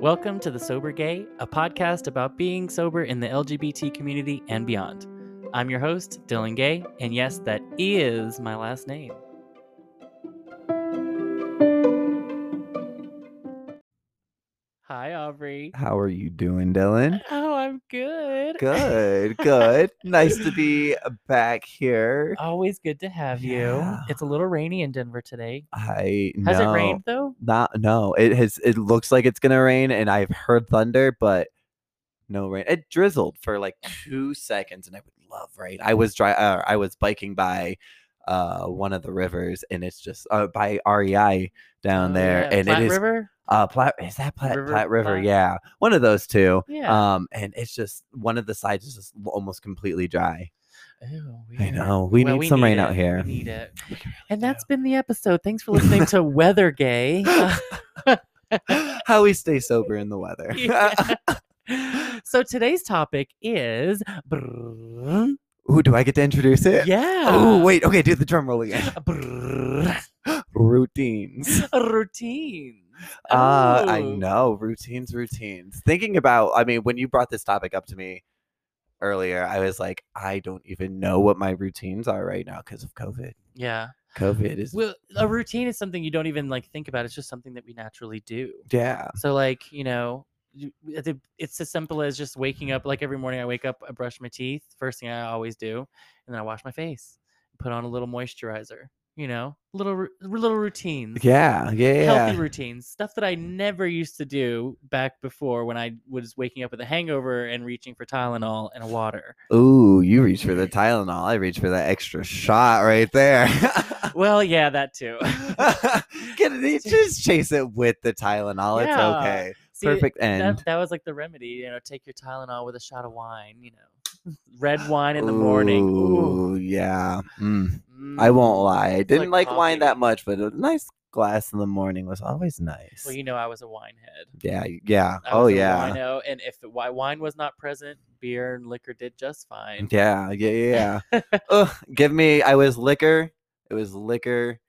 Welcome to The Sober Gay, a podcast about being sober in the LGBT community and beyond. I'm your host, Dillan Gay, and yes, that is my last name. Hi, Aubrey. How are you doing, Dillan? Uh, Good. Good, nice to be back here. Always good to have you. Yeah. It's a little rainy in Denver today. I Has know. it rained though? Not no. It has. It looks like it's gonna rain, and I've heard thunder, but no rain. It drizzled for like two seconds, and I would love rain. I was dry. Uh, I was biking by uh one of the rivers, and it's just uh, by REI down Oh, there, yeah. and Platte it is River? Uh Platte. Is that Platte River Platte River? Platte? Yeah, one of those two. Yeah. Um, and it's just one of the sides is just almost completely dry. Ew, I know. We Well, need some rain it. out here. We need it. And that's been the episode. Thanks for listening to Weather Gay. how we stay sober in the weather. Yeah. so today's topic is Ooh, do I get to introduce it? yeah. Oh, wait. Okay, do the drum roll again. Routines. routines. Uh, I know. Routines, routines. Thinking about, I mean, when you brought this topic up to me earlier, I was like, I don't even know what my routines are right now because of COVID. Yeah. COVID is, Well, a routine is something you don't even like think about. It's just something that we naturally do. yeah. So like, you know, it- it's as simple as just waking up like every morning I wake up, I brush my teeth, first thing I always do, and then I wash my face, put on a little moisturizer, you know, little little routines. Yeah. Yeah. Yeah. Healthy routines, stuff that I mm. never used to do back before when I was waking up with a hangover and reaching for Tylenol and water. Ooh, you reach for the Tylenol. I reach for that extra shot right there. Well, yeah, that too. Get it, just chase it with the Tylenol. It's okay. See, Perfect end. That, that was like the remedy, you know, take your Tylenol with a shot of wine, you know, red wine in the morning. Ooh. Ooh, yeah. Mm. I won't lie. I didn't like like, wine that much, but a nice glass in the morning was always nice. Well, you know, I was a wine head. yeah, yeah. I oh yeah. wino, and if wine was not present, beer and liquor did just fine. Yeah, yeah, yeah. yeah. Ugh, give me. I was liquor. It was liquor,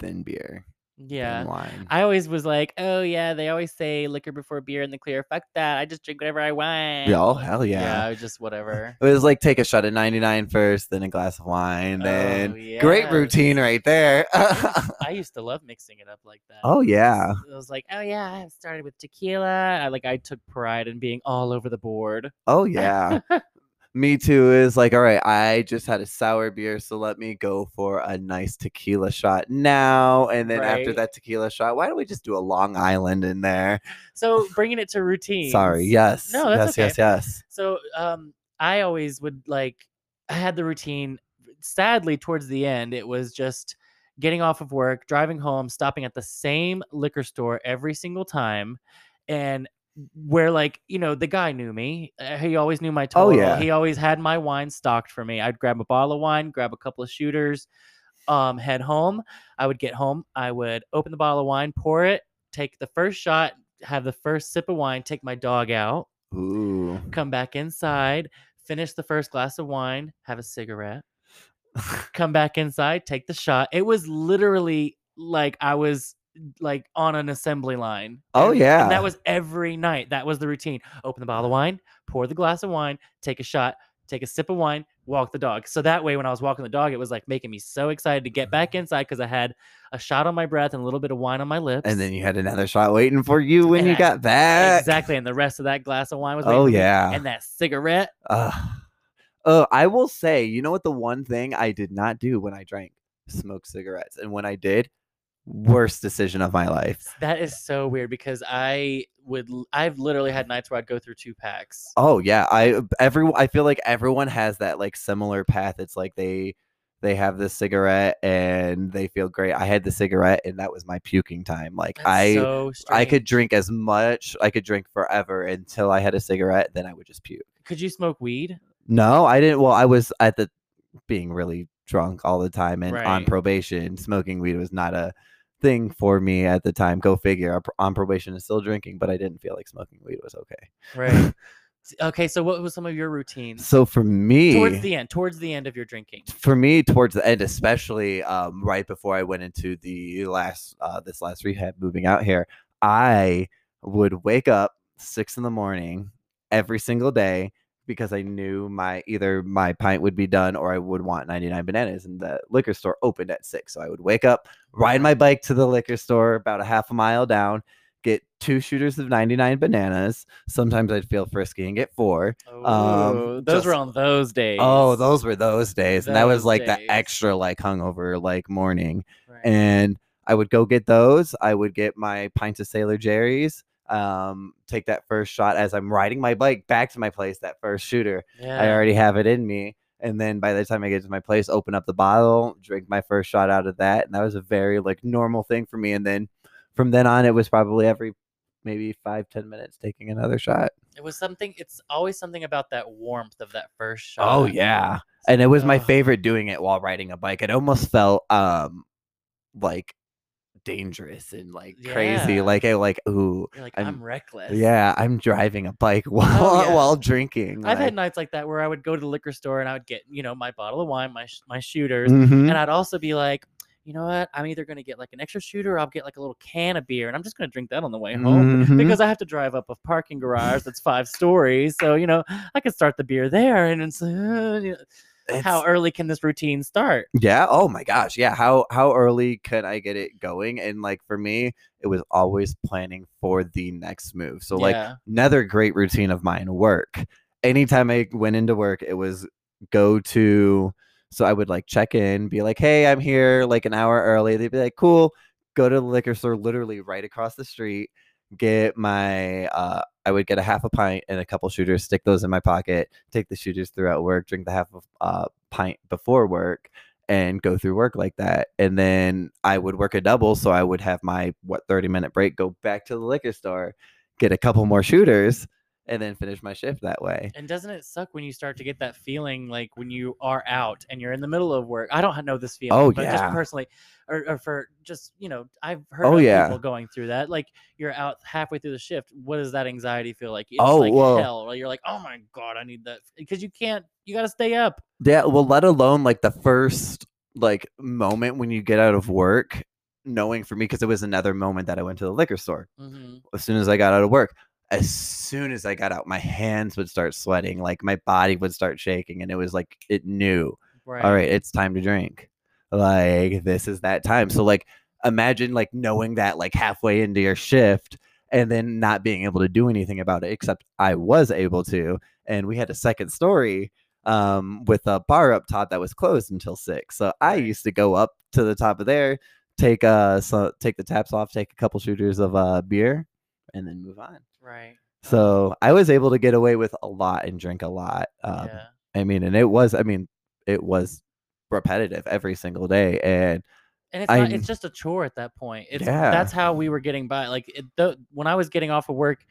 then beer, Yeah. wine. I always was like, oh yeah, they always say liquor before beer in the clear. Fuck that. I just drink whatever I want. Yeah, oh, hell Yeah, yeah. Just whatever. It was like take a shot of 99 first, then a glass of wine, then Oh, great routine right there. I used to love mixing it up like that. oh yeah. It was like, oh yeah, I started with tequila. I like I took pride in being all over the board. Oh yeah. me too is like, all right, I just had a sour beer, so let me go for a nice tequila shot now. And then after that tequila shot, why don't we just do a Long Island in there? So bringing it to routine. Sorry. Yes. No, that's yes, okay. yes, yes. So um I always would like I had the routine sadly towards the end it was just getting off of work, driving home, stopping at the same liquor store every single time and where like you know the guy knew me uh, he always knew my Oh, total yeah. he always had my wine stocked for me i'd grab a bottle of wine grab a couple of shooters um head home i would get home i would open the bottle of wine pour it take the first shot have the first sip of wine take my dog out Ooh. come back inside, finish the first glass of wine, have a cigarette, come back inside, take the shot. It was literally like I was like on an assembly line. Oh, yeah. And that was every night. That was the routine. Open the bottle of wine, pour the glass of wine, take a shot, take a sip of wine, walk the dog. So that way when I was walking the dog, it was like making me so excited to get back inside because I had a shot on my breath and a little bit of wine on my lips. and then you had another shot waiting for you when And you I- got back. Exactly. And the rest of that glass of wine was Oh yeah. And that cigarette. Uh, uh, I will say, you know what? The one thing I did not do when I drank, smoke cigarettes, and when I did, worst decision of my life. That is so weird because I would I've literally had nights where I'd go through two packs. Oh yeah, I every I feel like everyone has that like similar path. It's like they they have the cigarette and they feel great. I had the cigarette and that was my puking time. Like That's I so I could drink as much, I could drink forever until I had a cigarette, then I would just puke. Could you smoke weed? No, I didn't. Well, I was at the being really drunk all the time and on probation. Smoking weed was not a thing for me at the time. Go figure. On probation and still drinking, but I didn't feel like smoking weed was okay. Right. Okay, so what was some of your routines So for me, towards the end? Towards the end of your drinking. for me towards the end especially um, right before i went into the last uh, this last rehab moving out here i would wake up six in the morning every single day because i knew my either my pint would be done or i would want 99 bananas and the liquor store opened at six so i would wake up ride my bike to the liquor store about a half a mile down get two shooters of 99 bananas sometimes i'd feel frisky and get four Oh, those were on those oh, days. Oh, those were those days. And that was like days. the extra like hungover like morning. Right. And I would go get those. I would get my pint of Sailor Jerry's. Um, take that first shot as I'm riding my bike back to my place, that first shooter. I already have it in me. And then by the time I get to my place, open up the bottle, drink my first shot out of that. And that was a very like normal thing for me. And then from then on, it was probably every maybe five, ten minutes taking another shot. It was something. It's always something about that warmth of that first shot. Oh yeah. And it was my favorite doing it while riding a bike. It almost felt um like dangerous and like crazy. Like I like ooh. You're like I'm- I'm, reckless. Yeah, I'm driving a bike while yeah. while drinking. I've like- had nights like that where I would go to the liquor store and I would get you know my bottle of wine, my my shooters, Mhm. and I'd also be like. You know what? I'm either gonna get like an extra shooter, or I'll get like a little can of beer, and I'm just gonna drink that on the way home Mhm. because I have to drive up a parking garage that's five stories. So you know, I could start the beer there, and it's uh, know, how early can this routine start? Yeah. Oh my gosh. Yeah. How how early can I get it going? And like for me, it was always planning for the next move. So like yeah, another great routine of mine work anytime i went into work it was go to so i would like check in be like hey i'm here like an hour early they'd be like cool go to the liquor store literally right across the street get my uh i would get a half a pint and a couple shooters stick those in my pocket take the shooters throughout work drink the half of uh pint before work and go through work like that. And then i would work a double so i would have my what 30 minute break go back to the liquor store get a couple more shooters and then finish my shift that way. and doesn't it suck when you start to get that feeling like when you are out and you're in the middle of work? I don't know this feeling, Oh, but just personally, or, or for just you know, I've heard Oh, yeah. people going through that. Like you're out halfway through the shift. What does that anxiety feel like? It's Oh, like well- hell. You're like, oh my god, I need that because you can't. You got to stay up. Yeah, well, let alone like the first like moment when you get out of work, knowing for me because it was another moment that I went to the liquor store. hmm As soon as I got out of work, as soon as I got out, my hands would start sweating, like my body would start shaking, and it was like it knew. Right. all right, it's time to drink. Like this is that time. So like imagine like knowing that like halfway into your shift and then not being able to do anything about it except I was able to and we had a second story um with a bar up top that was closed until 6. So I used to go up to the top of there, take uh so take the taps off, take a couple shooters of uh beer and then move on. Right. So I was able to get away with a lot and drink a lot. Um, yeah. I mean, and it was, I mean, it was repetitive every single day. And And it's I not, it's just a chore at that point. It's Yeah. that's how we were getting by. Like it, th- when I was getting off of work,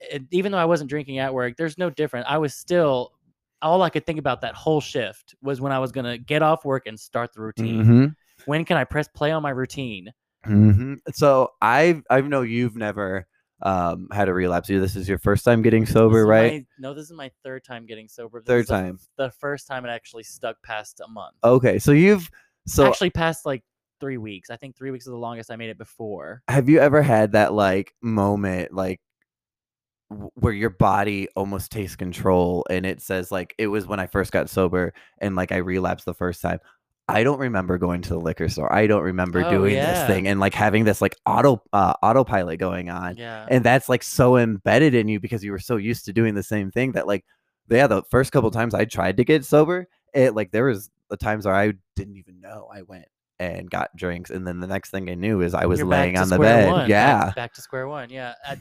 it, even though I wasn't drinking at work, there's no different. I was still all I could think about that whole shift was when I was gonna get off work and start the routine. Mhm, When can I press play on my routine? mhm. so I've, I know you've never um, had a relapse. You, this is your first time getting sober, right? my- no, this is my third time getting sober. This Third is the time. The first time it actually stuck past a month. Okay. So you've, so actually past like three weeks. I think three weeks is the longest I made it before. have you ever had that like moment, like, where your body almost takes control and it says like it was when I first got sober and like I relapsed the first time. I don't remember going to the liquor store. I don't remember Oh, doing yeah. this thing and like having this like auto uh, autopilot going on. Yeah. And that's like so embedded in you because you were so used to doing the same thing that like yeah, the first couple times I tried to get sober, it like there was the times where I didn't even know I went and got drinks and then the next thing I knew is I was You're laying on the bed. one, yeah. back, to square one. Yeah, I,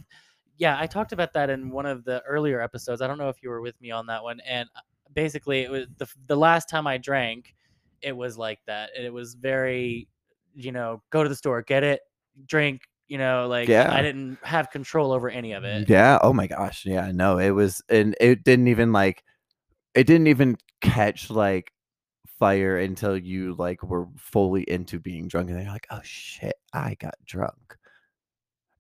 yeah. I talked about that in one of the earlier episodes. I don't know if you were with me on that one. And uh, basically, it was the the last time I drank, it was like that. and It was very, you know, go to the store, get it, drink. You know, like Yeah. I didn't have control over any of it. Yeah. Oh my gosh. Yeah. No, it was, and it didn't even like, it didn't even catch like fire until you like were fully into being drunk and then you're like, oh shit, I got drunk.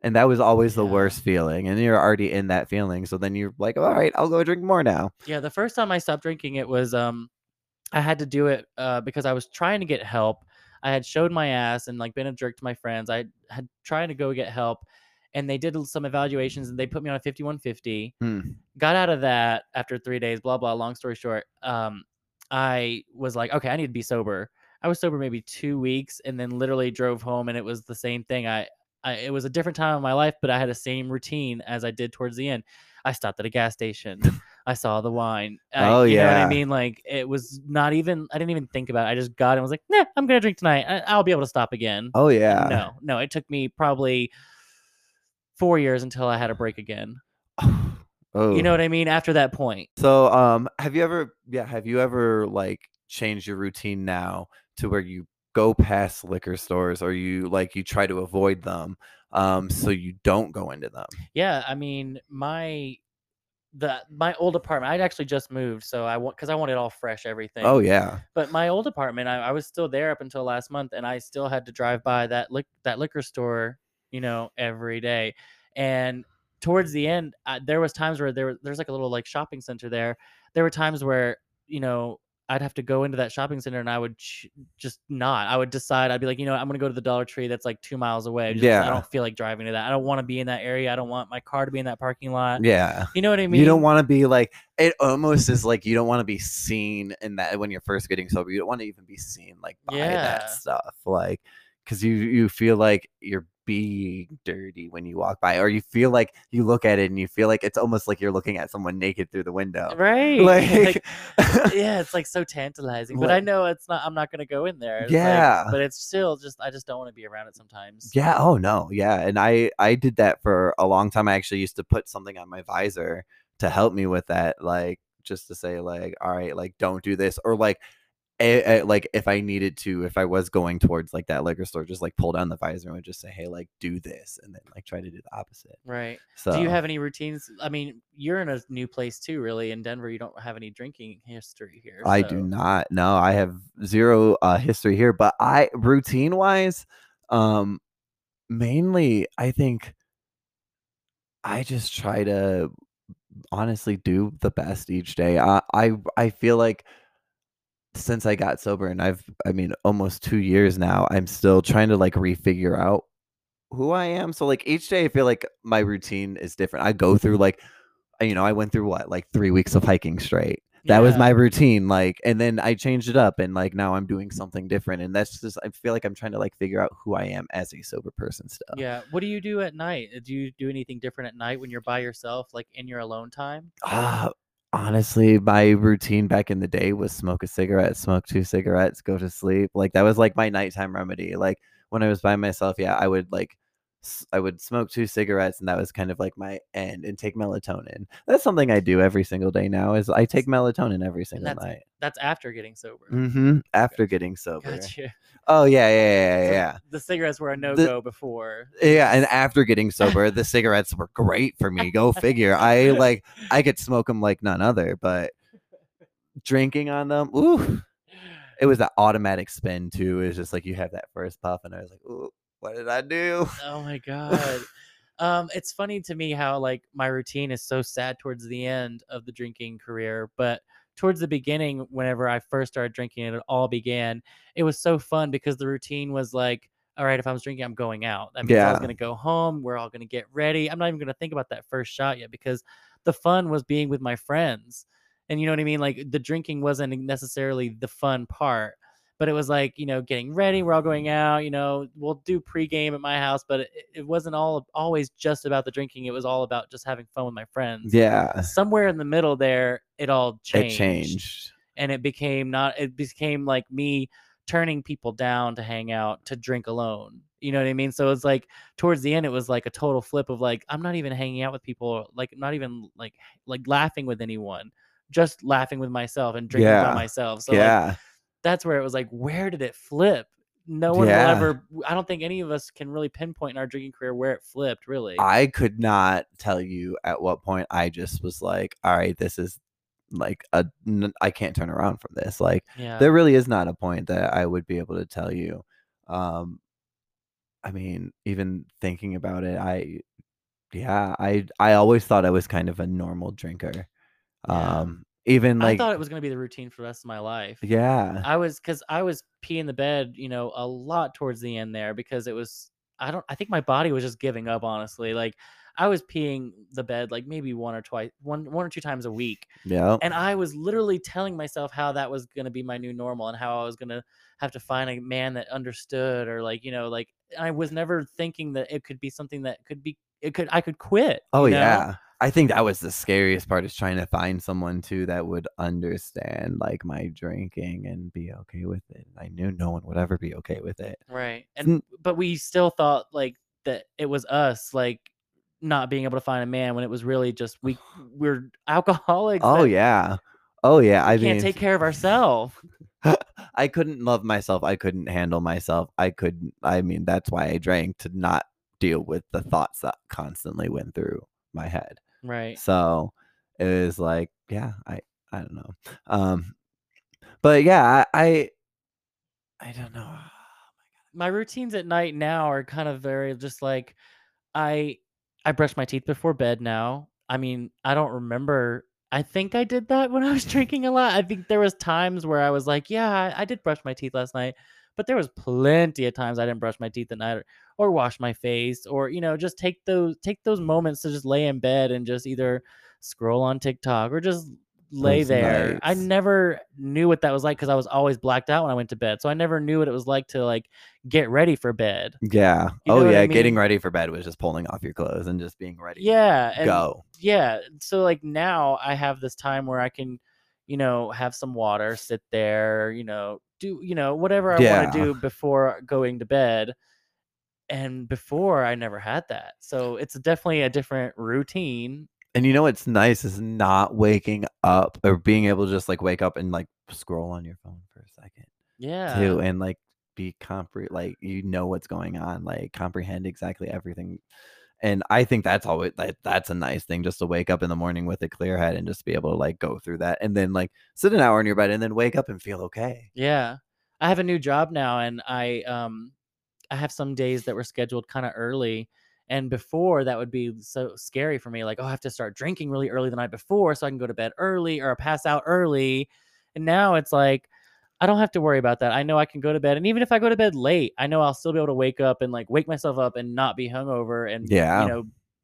And that was always the worst feeling. And you're already in that feeling. So then you're like, all right, I'll go drink more now. Yeah, the first time I stopped drinking, it was um, I had to do it uh, because I was trying to get help. I had showed my ass and like been a jerk to my friends. I had tried to go get help, and they did some evaluations and they put me on a 5150. Hmm. Got out of that after three days. Blah blah. Long story short, um, I was like, okay, I need to be sober. I was sober maybe two weeks, and then literally drove home, and it was the same thing. I, I it was a different time of my life, but I had the same routine as I did towards the end. I stopped at a gas station. I saw the wine. I, Oh, you know what yeah. I mean? Like it was not even. I didn't even think about it. I just got it and was like, nah, I'm gonna drink tonight. I, I'll be able to stop again. Oh, yeah. No, no. It took me probably four years until I had a break again. Oh. You know what I mean? After that point. So, um, have you ever, yeah, have you ever like changed your routine now to where you go past liquor stores or you like you try to avoid them, um, so you don't go into them? Yeah, I mean, my the my old apartment. I'd actually just moved, so I want because I wanted all fresh everything. Oh yeah, But my old apartment, I, I was still there up until last month, and I still had to drive by that lic- that liquor store, you know, every day. And towards the end, I, there was times where there was there's like a little like shopping center there. There were times where you know I'd have to go into that shopping center, and I would ch- just not. I would decide I'd be like, you know, I'm gonna go to the Dollar Tree that's like two miles away. Yeah. I don't feel like driving to that. I don't want to be in that area. I don't want my car to be in that parking lot. yeah. You know what I mean? you don't want to be like it. Almost is like you don't want to be seen in that when you're first getting sober. You don't want to even be seen like by Yeah. that stuff, like because you you feel like you're being dirty when you walk by, or you feel like you look at it and you feel like it's almost like you're looking at someone naked through the window. right. Like, yeah, it's like so tantalizing. But I know it's not. I'm not gonna go in there. It's like- Yeah. but it's still just. I just don't want to be around it sometimes. yeah. Oh no. Yeah. And I I did that for a long time. I actually used to put something on my visor to help me with that, like just to say like, all right, like don't do this, or like. Eh, eh, like if I needed to, if I was going towards like that liquor store, just like pull down the visor and would just say, "Hey, like do this," and then like try to do the opposite. Right. So Do you have any routines? I mean, you're in a new place too, really. In Denver, you don't have any drinking history here. I do not. No, I have zero uh, history here. But I routine wise, um, mainly I think I just try to honestly do the best each day. I I I feel like since I got sober and I've I mean almost two years now, I'm still trying to like refigure out who I am. So like each day I feel like my routine is different. I go through like you know, I went through what, like three weeks of hiking straight that was my routine like and then i changed it up and like now i'm doing something different and that's just i feel like i'm trying to like figure out who i am as a sober person still Yeah. What do you do at night? Do you do anything different at night when you're by yourself, like in your alone time? Ah, honestly my routine back in the day was smoke a cigarette smoke two cigarettes go to sleep like that was like my nighttime remedy like when i was by myself yeah i would like I would smoke two cigarettes and that was kind of like my end and take melatonin. That's something I do every single day now is I take melatonin every single that's- night. That's after getting sober. Mm-hmm. After getting sober. Gotcha. Oh yeah, yeah, yeah, yeah. So. The cigarettes were a no go before. Yeah, and after getting sober, the cigarettes were great for me. Go figure. I like I could smoke them like none other, but drinking on them, ooh, it was that automatic spin too. It was just like you have that first puff, and I was like, ooh, what did I do? Oh my god. um, it's funny to me how like my routine is so sad towards the end of the drinking career, but towards the beginning, whenever I first started drinking and it all began, it was so fun because the routine was like, all right, if I was drinking, I'm going out. That means I was Yeah. gonna go home. We're all gonna get ready. I'm not even gonna think about that first shot yet because the fun was being with my friends. And you know what I mean? Like the drinking wasn't necessarily the fun part but it was like you know getting ready we're all going mm-hmm. out you know we'll do pregame at my house but it, it wasn't all always just about the drinking it was all about just having fun with my friends Yeah, somewhere in the middle there it all changed it changed. and it became not it became like me turning people down to hang out to drink alone you know what i mean? So it's like towards the end it was like a total flip of like i'm not even hanging out with people like not even like like laughing with anyone just laughing with myself and drinking by myself so like, yeah, that's where it was like, where did it flip? No one Yeah. will ever. I don't think any of us can really pinpoint in our drinking career where it flipped. Really, I could not tell you at what point I just was like, all right, this is like a n- I can't turn around from this. Like yeah, there really is not a point that I would be able to tell you. Um, I mean, even thinking about it, I yeah, I I always thought I was kind of a normal drinker. Yeah. Um, even like I thought it was gonna be the routine for the rest of my life. yeah, I was because I was peeing the bed, you know, a lot towards the end there because it was I don't I think my body was just giving up honestly. Like I was peeing the bed like maybe one or twice one one or two times a week. yeah, And I was literally telling myself how that was gonna be my new normal and how I was gonna have to find a man that understood or like, you know, like I was never thinking that it could be something that could be it could I could quit. Oh you know? yeah. I think that was the scariest part is trying to find someone too that would understand like my drinking and be okay with it. I knew no one would ever be okay with it. Right. And but we still thought like that it was us like not being able to find a man when it was really just we we're alcoholics. Oh yeah. Oh yeah. I can't mean take care of ourselves. I couldn't love myself. I couldn't handle myself. I couldn't I mean that's why I drank to not deal with the thoughts that constantly went through my head. Right. So it was like, yeah, I I don't know. Um but yeah, I I, I don't know. My routines at night now are kind of very just like I I brush my teeth before bed now. I mean, I don't remember I think I did that when I was drinking a lot. I think there was times where I was like, yeah, I, I did brush my teeth last night, but there was plenty of times I didn't brush my teeth at night or, or wash my face or you know just take those take those moments to just lay in bed and just either scroll on TikTok or just lay there. I never knew what that was like because I was always blacked out when I went to bed, so I never knew what it was like to like get ready for bed. Yeah. You oh, know oh yeah, I getting ready for bed was just pulling off your clothes and just being ready. Yeah, Go. yeah. So like now I have this time where I can, you know, have some water, sit there, you know, do you know whatever I Yeah. want to do before going to bed. And before I never had that, so it's definitely a different routine. And you know what's nice is not waking up or being able to just like wake up and like scroll on your phone for a second Yeah, too and like be compre like you know what's going on, like comprehend exactly everything. And I think that's always that that's a nice thing just to wake up in the morning with a clear head and just be able to like go through that and then like sit an hour in your bed and then wake up and feel okay. yeah. I have a new job now, and I um I have some days that were scheduled kind of early. And before that would be so scary for me. Like, oh, I have to start drinking really early the night before so I can go to bed early or pass out early. And now it's like, I don't have to worry about that. I know I can go to bed. And even if I go to bed late, I know I'll still be able to wake up and like wake myself up and not be hungover and, Yeah. you know,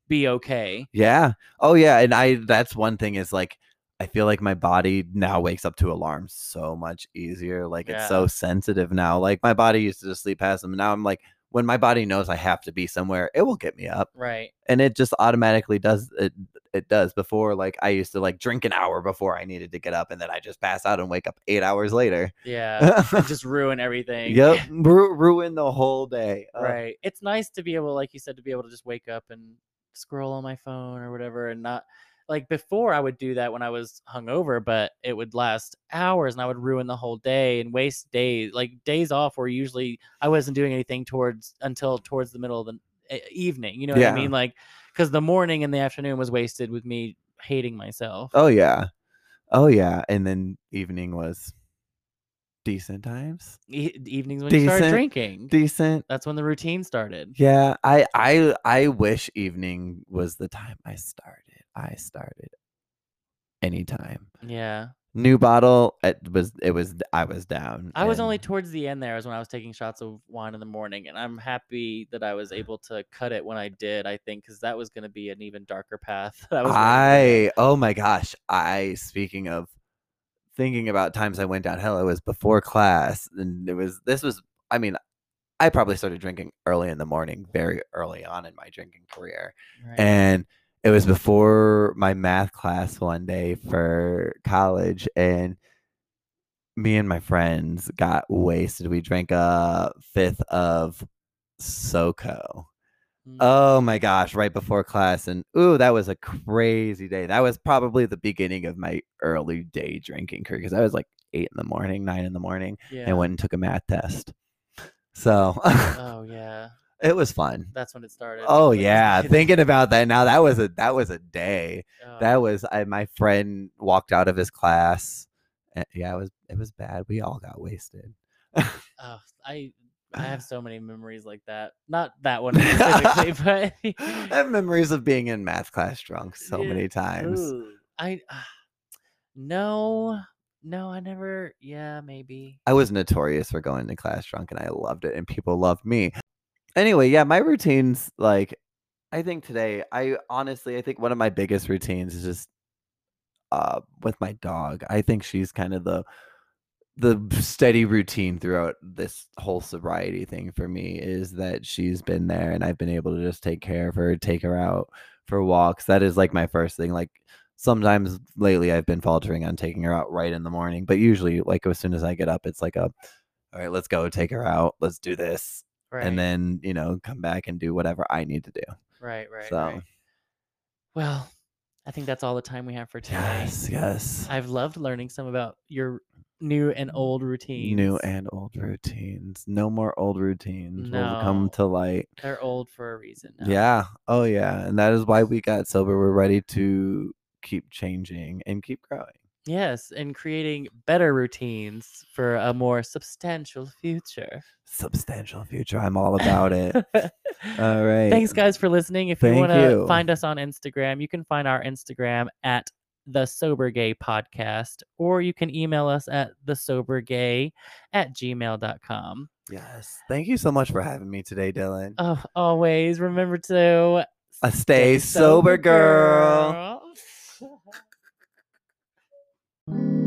be okay. Yeah. Oh yeah, and I that's one thing is like I feel like my body now wakes up to alarms so much easier. Like it's so sensitive now. Like my body used to just sleep past them. Now I'm like when my body knows I have to be somewhere, it will get me up. Right. And it just automatically does it it does before like I used to like drink an hour before I needed to get up and then I just pass out and wake up 8 hours later. Yeah. just ruin everything. Yep, ru- ruin the whole day. Ugh. Right. It's nice to be able, like you said, to be able to just wake up and scroll on my phone or whatever and not like before I would do that when I was hungover, but it would last hours and I would ruin the whole day and waste days. Like days off were usually I wasn't doing anything towards until towards the middle of the evening. You know what Yeah. I mean? Like because the morning and the afternoon was wasted with me hating myself. Oh yeah. Oh yeah, and then evening was decent times. E- evenings when you started drinking. Decent. That's when the routine started. Yeah, I I I wish evening was the time I started. I started anytime. Yeah. New bottle. It was it was I was down. I was only towards the end there is when I was taking shots of wine in the morning, and I'm happy that I was able to cut it when I did. I think because that was going to be an even darker path. that I was. I oh my gosh. I speaking of thinking about times I went downhill, it was before class and it was this was I mean, I probably started drinking early in the morning, very early on in my drinking career. Right. and it was before my math class one day for college and me and my friends got wasted we drank a fifth of SoCo. Mm, Oh my gosh, right before class. And ooh, that was a crazy day. That was probably the beginning of my early day drinking career because I was like eight in the morning, nine in the morning, yeah. and went and took a math test. So oh yeah, it was fun. that's when it started. Oh yeah, thinking about that now, that was a that was a day. Oh, That was I, my friend walked out of his class. and- yeah, it was it was bad. We all got wasted. oh, I I have so many memories like that. Not that one specifically, but I have memories of being in math class drunk so Yeah. many times. Ooh, I no, no, I never. Yeah, maybe. I was notorious for going to class drunk and I loved it and people loved me. Anyway, yeah, my routines like I think today I honestly I think one of my biggest routines is just uh with my dog. I think she's kind of the the steady routine throughout this whole sobriety thing for me is that she's been there and I've been able to just take care of her, take her out for walks. That is like my first thing. Like sometimes lately I've been faltering on taking her out right in the morning, but usually like as soon as I get up, it's like a all right, let's go take her out. Let's do this. Right. And then, you know, come back and do whatever I need to do. right, right, so right. Well, I think that's all the time we have for today. yes, yes. I've loved learning some about your new and old routines. New and old routines. No more old routines will come to light. They're old for a reason. Now. Yeah. Oh, yeah. And that is why we got sober. We're ready to keep changing and keep growing. Yes, and creating better routines for a more substantial future. Substantial future. I'm all about it. All right. Thanks, guys, for listening. If you want to find us on Instagram, you can find our Instagram at the Sober Gay Podcast, or you can email us at the Sober Gay at gmail.com. Yes. Thank you so much for having me today, Dillan. Oh, always remember to Uh, stay sober, girl thank mm -hmm. you